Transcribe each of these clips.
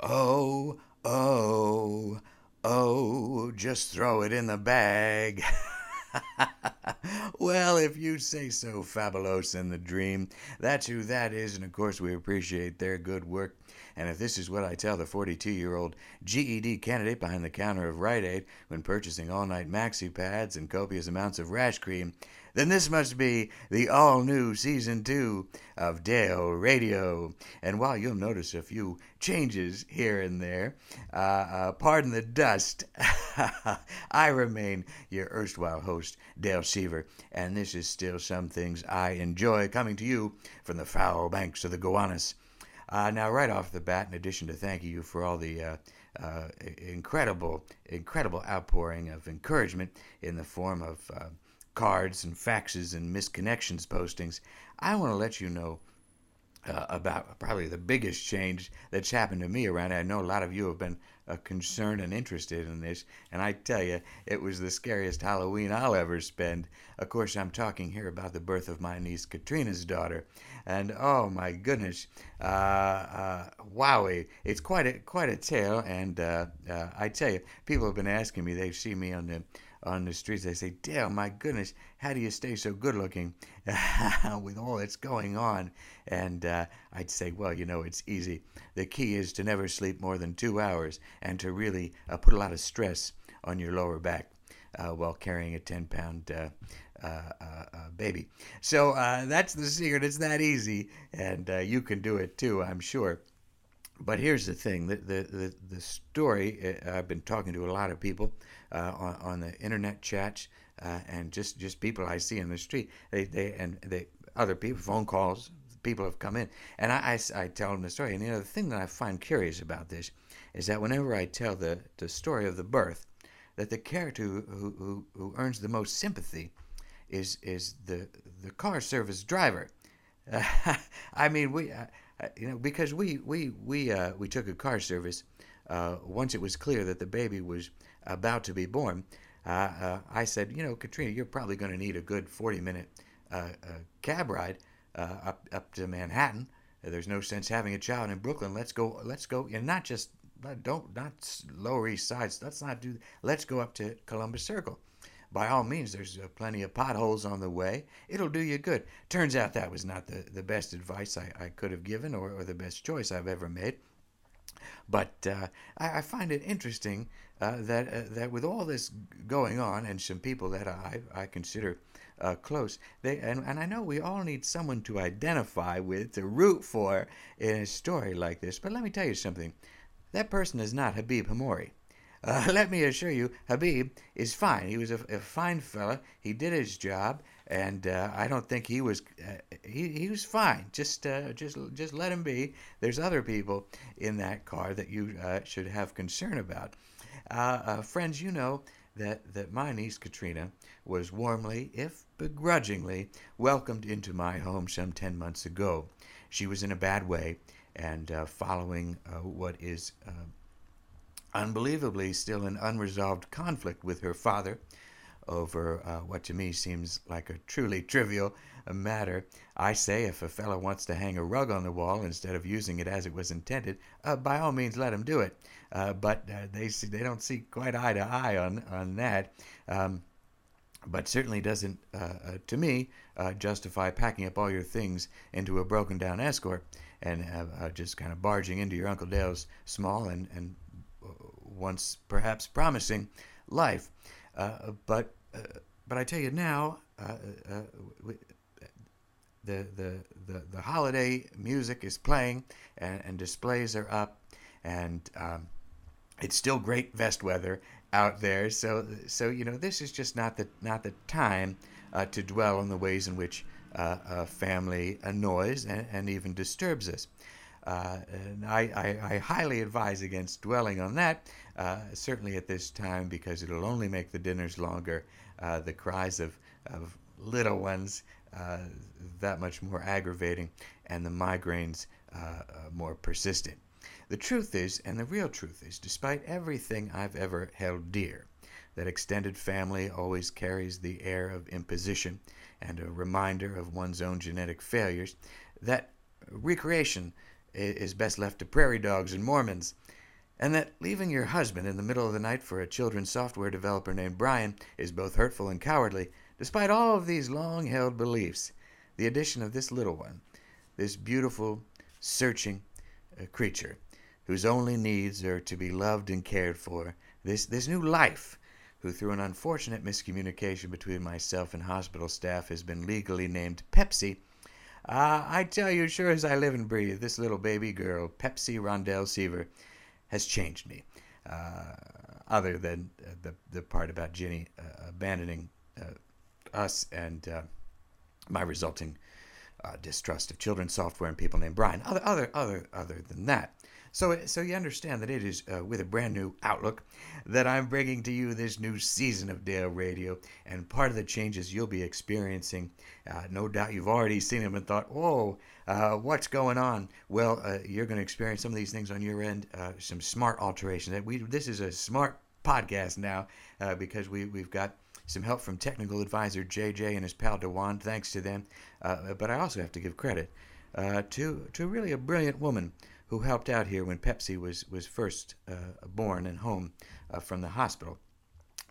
Oh, oh, oh, just throw it in the bag. well, if you say so, Fabulos and the Dream, that's who that is, and of course we appreciate their good work. And if this is what I tell the 42 year old GED candidate behind the counter of Rite Aid when purchasing all night maxi pads and copious amounts of rash cream, then this must be the all new season two of Dale Radio. And while you'll notice a few changes here and there, uh, uh, pardon the dust, I remain your erstwhile host, Dale Seaver, and this is still some things I enjoy coming to you from the foul banks of the Gowanus. Uh, now, right off the bat, in addition to thanking you for all the uh, uh, incredible, incredible outpouring of encouragement in the form of uh, cards and faxes and missed connections postings, I want to let you know uh, about probably the biggest change that's happened to me around. I know a lot of you have been uh, concerned and interested in this, and I tell you, it was the scariest Halloween I'll ever spend. Of course, I'm talking here about the birth of my niece Katrina's daughter, and oh my goodness, uh, uh, wowie, it's quite a quite a tale. And uh, uh, I tell you, people have been asking me. They've seen me on the on the streets. They say, Dale, my goodness, how do you stay so good looking with all that's going on? And uh, I'd say, well, you know, it's easy. The key is to never sleep more than two hours and to really uh, put a lot of stress on your lower back. Uh, while carrying a 10 pound uh, uh, uh, baby. So that's the secret. It's that easy, and you can do it too, I'm sure. But here's the thing the, the, the, the story I've been talking to a lot of people uh, on, on, the internet chats uh, and just, just people I see in the street. They, they and they other people phone calls. People have come in, and I, I, I tell them the story. And you know the thing that I find curious about this is that whenever I tell the, the story of the birth, that the character who, who, who earns the most sympathy is is the the car service driver. Uh, I mean, we uh, you know because we we we uh, we took a car service uh, once it was clear that the baby was about to be born, uh, uh, I said, you know, Katrina, you're probably going to need a good 40 minute uh, uh, cab ride up up to Manhattan. There's no sense having a child in Brooklyn. Let's go. Let's go. And not just don't not Lower East Side. Let's not do. Let's go up to Columbus Circle. By all means, there's plenty of potholes on the way. It'll do you good. Turns out that was not the, the best advice I, I could have given or, or the best choice I've ever made. But uh, I, I, find it interesting uh, that uh, that with all this going on, and some people that I I consider uh, close, they and, and I know we all need someone to identify with, to root for in a story like this. But let me tell you something: that person is not Habib Hamori. Uh, let me assure you, Habib is fine. He was a, a fine fella. He did his job, and uh, I don't think he was. Uh, he he was fine. Just uh, just just let him be. There's other people in that car that you uh, should have concern about. Uh, friends, you know that, that my niece Katrina was warmly, if begrudgingly, welcomed into my home some 10 months ago. She was in a bad way and following what is unbelievably still in unresolved conflict with her father over uh, what to me seems like a truly trivial matter. I say if a fellow wants to hang a rug on the wall instead of using it as it was intended, uh, by all means let him do it. Uh, but uh, they see, they don't see quite eye to eye on on that. Um, but certainly doesn't, uh, uh, to me, justify packing up all your things into a broken down escort and just kind of barging into your Uncle Dale's small and, and once perhaps promising life. but but I tell you now, the, the, the, the holiday music is playing and, and displays are up and um, it's still great vest weather out there so so you know this is just not the not the time uh, to dwell on the ways in which uh, a family annoys and, and even disturbs us uh, and I, I, I, highly advise against dwelling on that, uh, certainly at this time, because it'll only make the dinners longer. Uh, the cries of, of little ones uh, that much more aggravating and the migraines uh, uh, more persistent. The truth is, and the real truth is, despite everything I've ever held dear, that extended family always carries the air of imposition and a reminder of one's own genetic failures, that recreation is best left to prairie dogs and Mormons, and that leaving your husband in the middle of the night for a children's software developer named Brian is both hurtful and cowardly, despite all of these long held beliefs. The addition of this little one, this beautiful, searching uh, creature, whose only needs are to be loved and cared for, this, this new life, who through an unfortunate miscommunication between myself and hospital staff has been legally named Pepsi, uh, I tell you, sure as I live and breathe, this little baby girl, Pepsi Rondell Seaver, has changed me. Uh, other than uh, the the part about Ginny uh, abandoning uh, us and my resulting distrust of children's software and people named Brian. Other other other other than that, so, so you understand that it is uh, with a brand new outlook that I'm bringing to you this new season of Dale Radio, and part of the changes you'll be experiencing, uh, no doubt you've already seen them and thought, "Whoa, uh, what's going on?" Well, uh, you're going to experience some of these things on your end, uh, some smart alterations. That we this is a smart podcast now uh, because we we've got some help from technical advisor JJ and his pal Dewan. Thanks to them, but I also have to give credit to to really a brilliant woman who helped out here when Pepsi was, was first uh, born and home uh, from the hospital.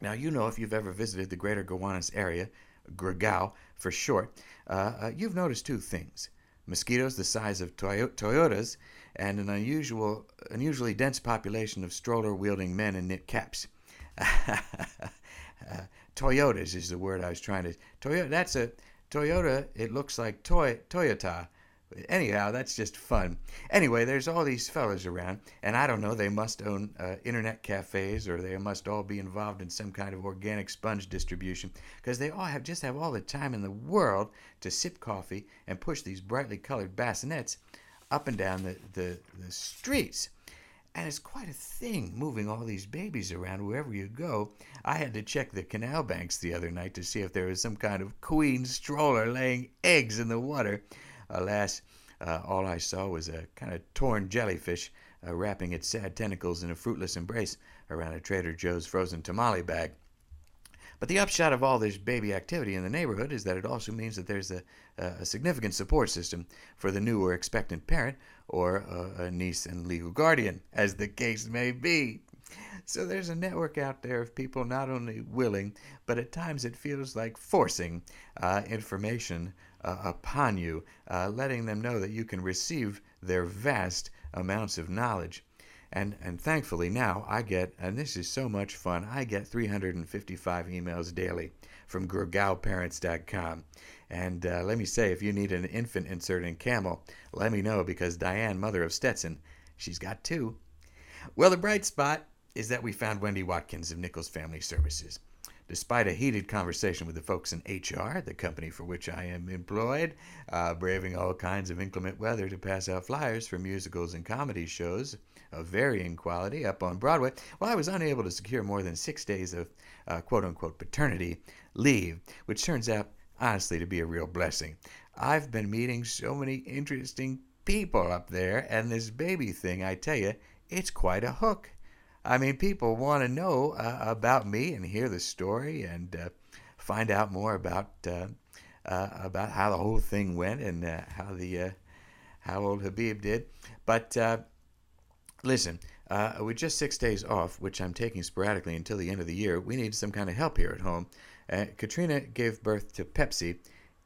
Now, you know, if you've ever visited the greater Gowanus area, Gregao for short, uh, you've noticed two things mosquitoes the size of Toyotas and an unusual, unusually dense population of stroller wielding men in knit caps. Uh, Toyotas is the word I was trying to. Toyota. That's a Toyota. It looks like toy Toyota, Anyhow, that's just fun. Anyway, there's all these fellas around, and I don't know, they must own uh, internet cafes or they must all be involved in some kind of organic sponge distribution because they all have just have all the time in the world to sip coffee and push these brightly colored bassinets up and down the, the, the streets. And it's quite a thing moving all these babies around wherever you go. I had to check the canal banks the other night to see if there was some kind of queen stroller laying eggs in the water. Alas, uh, all I saw was a kind of torn jellyfish uh, wrapping its sad tentacles in a fruitless embrace around a Trader Joe's frozen tamale bag. But the upshot of all this baby activity in the neighborhood is that it also means that there's a, a significant support system for the new or expectant parent or a, a niece and legal guardian, as the case may be. So there's a network out there of people not only willing, but at times it feels like forcing uh, information uh, upon you, uh, letting them know that you can receive their vast amounts of knowledge. And, and thankfully now I get, and this is so much fun, I get 355 emails daily from GregauParents.com. And uh, let me say, if you need an infant insert in camel, let me know because Diane, mother of Stetson, she's got two. Well, the bright spot is that we found Wendy Watkins of Nichols Family Services. Despite a heated conversation with the folks in HR, the company for which I am employed, uh, braving all kinds of inclement weather to pass out flyers for musicals and comedy shows of varying quality up on Broadway, well, I was unable to secure more than six days of uh, quote unquote paternity leave, which turns out honestly to be a real blessing. I've been meeting so many interesting people up there, and this baby thing, I tell you, it's quite a hook. I mean, people want to know uh, about me and hear the story and uh, find out more about uh, uh about how the whole thing went and uh, how the uh, how old Habib did. But listen, with just six days off, which I'm taking sporadically until the end of the year, we need some kind of help here at home. Katrina gave birth to Pepsi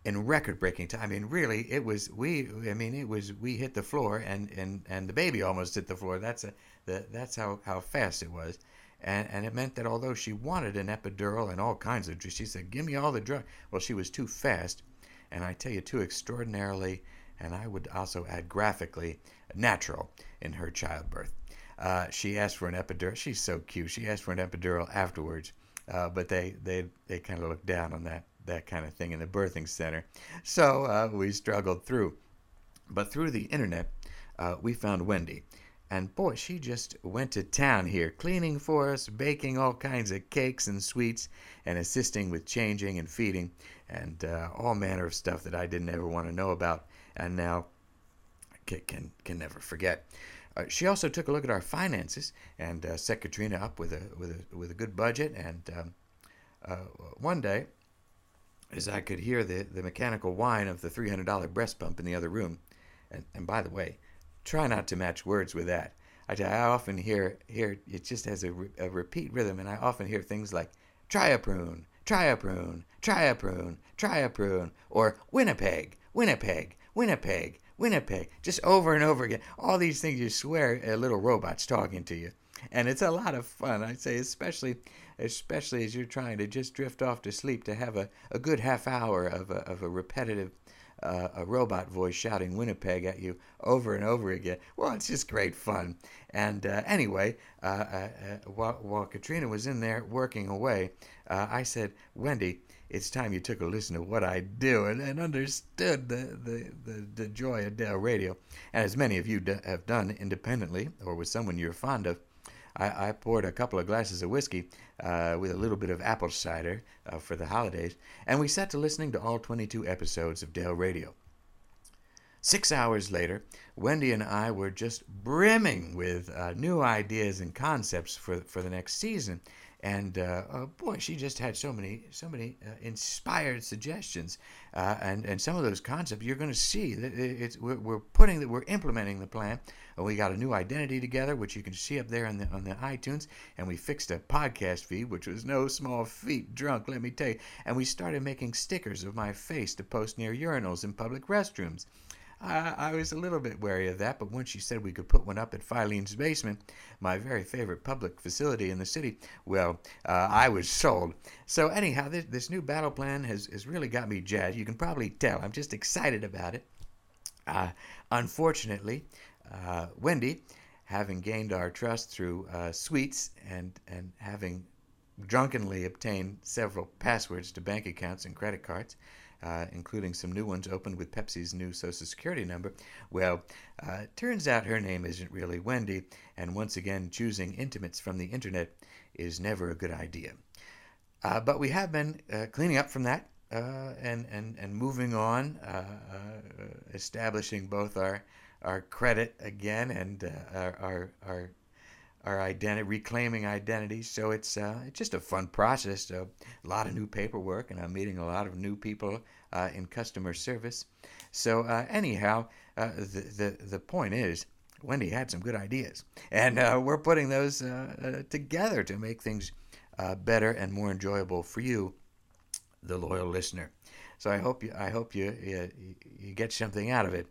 in record-breaking time. I mean, really, it was we. I mean, it was we hit the floor, and and and the baby almost hit the floor. That's a that, that's how, how fast it was. And, and it meant that although she wanted an epidural and all kinds of drugs, she said, Give me all the drugs. Well, she was too fast, and I tell you, too extraordinarily, and I would also add graphically, natural in her childbirth. Uh, she asked for an epidural. She's so cute. She asked for an epidural afterwards, uh, but they, they, they kind of looked down on that, that kind of thing in the birthing center. So uh, we struggled through. But through the internet, uh, we found Wendy. And boy, she just went to town here, cleaning for us, baking all kinds of cakes and sweets, and assisting with changing and feeding, and uh, all manner of stuff that I didn't ever want to know about, and now can can, can never forget. Uh, she also took a look at our finances and uh, set Katrina up with a with a with a good budget. And um, uh, one day, as I could hear the the mechanical whine of the three hundred dollar breast pump in the other room, and, and by the way, try not to match words with that. I, I often hear hear it just has a, a repeat rhythm, and I often hear things like try a prune, try a prune, try a prune, try a prune, or Winnipeg, Winnipeg, Winnipeg, Winnipeg, just over and over again. All these things you swear a little robot's talking to you. And it's a lot of fun, I'd say, especially especially as you're trying to just drift off to sleep to have a, a good half hour of a, of a repetitive uh, a robot voice shouting Winnipeg at you over and over again. Well, it's just great fun. And uh, anyway, uh, uh, uh while, while, Katrina was in there working away, uh, I said, Wendy, it's time you took a listen to what I do and, and understood the, the, the, the, joy of Dale Radio. And as many of you have done independently or with someone you're fond of, I, I poured a couple of glasses of whiskey uh, with a little bit of apple cider uh, for the holidays, and we set to listening to all 22 episodes of Dale Radio. Six hours later, Wendy and I were just brimming with uh, new ideas and concepts for, for the next season and uh, oh boy, she just had so many, so many uh, inspired suggestions, uh, and and some of those concepts you're going to see that it's we're, we're putting that we're implementing the plan. We got a new identity together, which you can see up there on the on the iTunes, and we fixed a podcast feed, which was no small feat. Drunk, let me tell you, and we started making stickers of my face to post near urinals in public restrooms. I, I, was a little bit wary of that, but once she said we could put one up at Filene's basement, my very favorite public facility in the city, well, uh, I was sold. So anyhow, this, this new battle plan has, has really got me jazzed. You can probably tell. I'm just excited about it. Uh, unfortunately, uh, Wendy, having gained our trust through uh, sweets and, and having drunkenly obtained several passwords to bank accounts and credit cards, uh, including some new ones opened with Pepsi's new Social Security number. Well, uh, turns out her name isn't really Wendy, and once again, choosing intimates from the internet is never a good idea. Uh, but we have been uh, cleaning up from that uh, and, and, and moving on, uh, establishing both our, our credit again and our, our, our our identity, reclaiming identity. So it's uh, it's just a fun process. a lot of new paperwork, and I'm meeting a lot of new people uh, in customer service. So uh, anyhow, uh, the, the the point is. Wendy had some good ideas, and uh, we're putting those uh, together to make things better and more enjoyable for you, the loyal listener. So I hope you I hope you, you you get something out of it.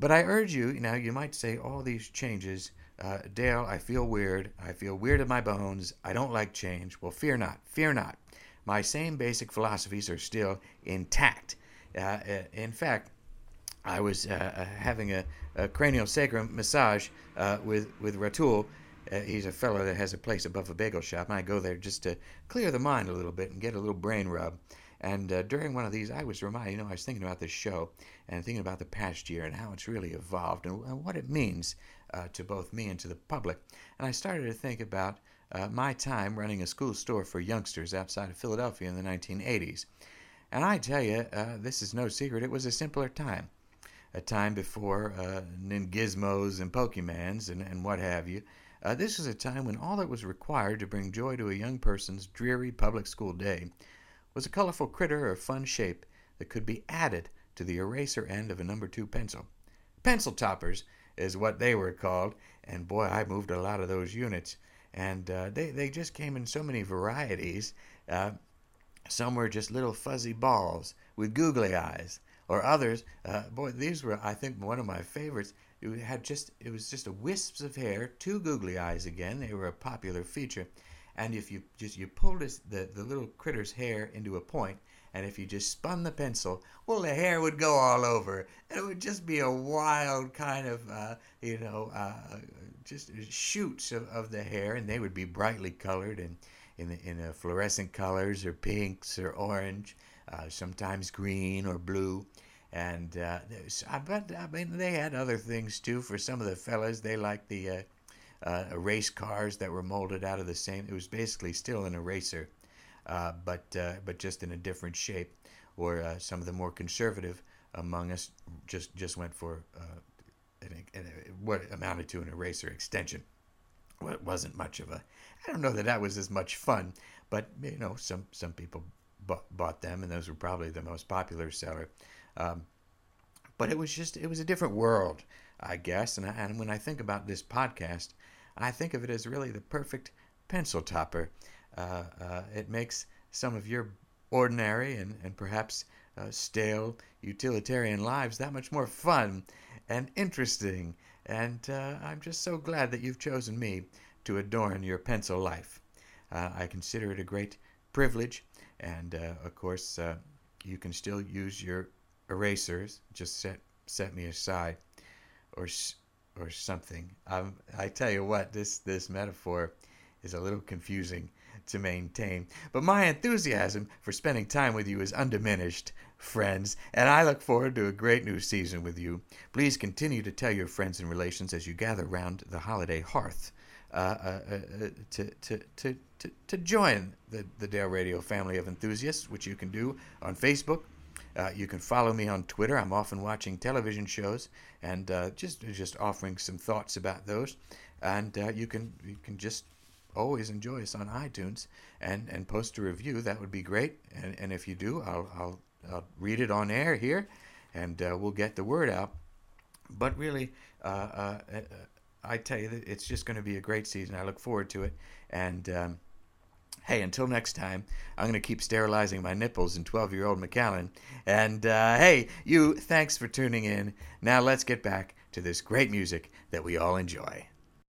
But I urge you, you know, you might say all these changes uh, Dale, I feel weird. I feel weird in my bones. I don't like change. Well, fear not. Fear not. My same basic philosophies are still intact. Uh, uh in fact, I was uh, uh, having a, a cranial sacrum massage uh, with, with Ratul. he's a fellow that has a place above a bagel shop, and I go there just to clear the mind a little bit and get a little brain rub. And uh, during one of these, I was reminded, you know, I was thinking about this show and thinking about the past year and how it's really evolved and, and what it means uh, to both me and to the public. And I started to think about uh, my time running a school store for youngsters outside of Philadelphia in the 1980s. And I tell you, uh, this is no secret, it was a simpler time. A time before uh, Gizmos and Pokemans and, and what have you. Uh, this was a time when all that was required to bring joy to a young person's dreary public school day was a colorful critter or fun shape that could be added to the eraser end of a number two pencil. Pencil toppers is what they were called. And boy, I moved a lot of those units. And uh, they, they just came in so many varieties. Uh, some were just little fuzzy balls with googly eyes, or others. Uh, boy, these were, I think, one of my favorites. It had just, it was just a wisps of hair, two googly eyes again. They were a popular feature. And if you just you pulled this, the the little critter's hair into a point, and if you just spun the pencil, well, the hair would go all over. And it would just be a wild kind of, uh, you know, uh, just shoots of, of the hair, and they would be brightly colored and in, in, in fluorescent colors or pinks or orange, uh, sometimes green or blue. And uh, I bet I mean they had other things too. For some of the fellas, they liked the uh, race cars that were molded out of the same. It was basically still an eraser, uh, but uh, but just in a different shape. Or uh, some of the more conservative among us just just went for uh, an, an, what amounted to an eraser extension. Well, it wasn't much of a. I don't know that that was as much fun, but you know some some people bought, bought them, and those were probably the most popular seller. Um, but it was just it was a different world I guess. And, I, and when I think about this podcast, I think of it as really the perfect pencil topper. Uh, uh, it makes some of your ordinary and, and perhaps uh, stale utilitarian lives that much more fun and interesting. And uh, I'm just so glad that you've chosen me to adorn your pencil life. Uh, I consider it a great privilege. And uh, of course, you can still use your erasers. Just set set me aside, or or something. Um, I tell you what, this this metaphor is a little confusing to maintain. But my enthusiasm for spending time with you is undiminished, friends, and I look forward to a great new season with you. Please continue to tell your friends and relations as you gather round the holiday hearth. Uh, uh, uh, uh to, to, to, to, to join the, the Dale Radio family of enthusiasts, which you can do on Facebook, uh, you can follow me on Twitter. I'm often watching television shows and uh, just just offering some thoughts about those. And uh, you can you can just always enjoy us on iTunes and, and post a review. That would be great. And, and if you do, I'll, I'll, I'll read it on air here, and uh, we'll get the word out. But really, uh, uh, I tell you, it's just going to be a great season. I look forward to it. And um, Hey, until next time, I'm going to keep sterilizing my nipples in 12 year old Macallan. And uh, hey, you, thanks for tuning in. Now let's get back to this great music that we all enjoy.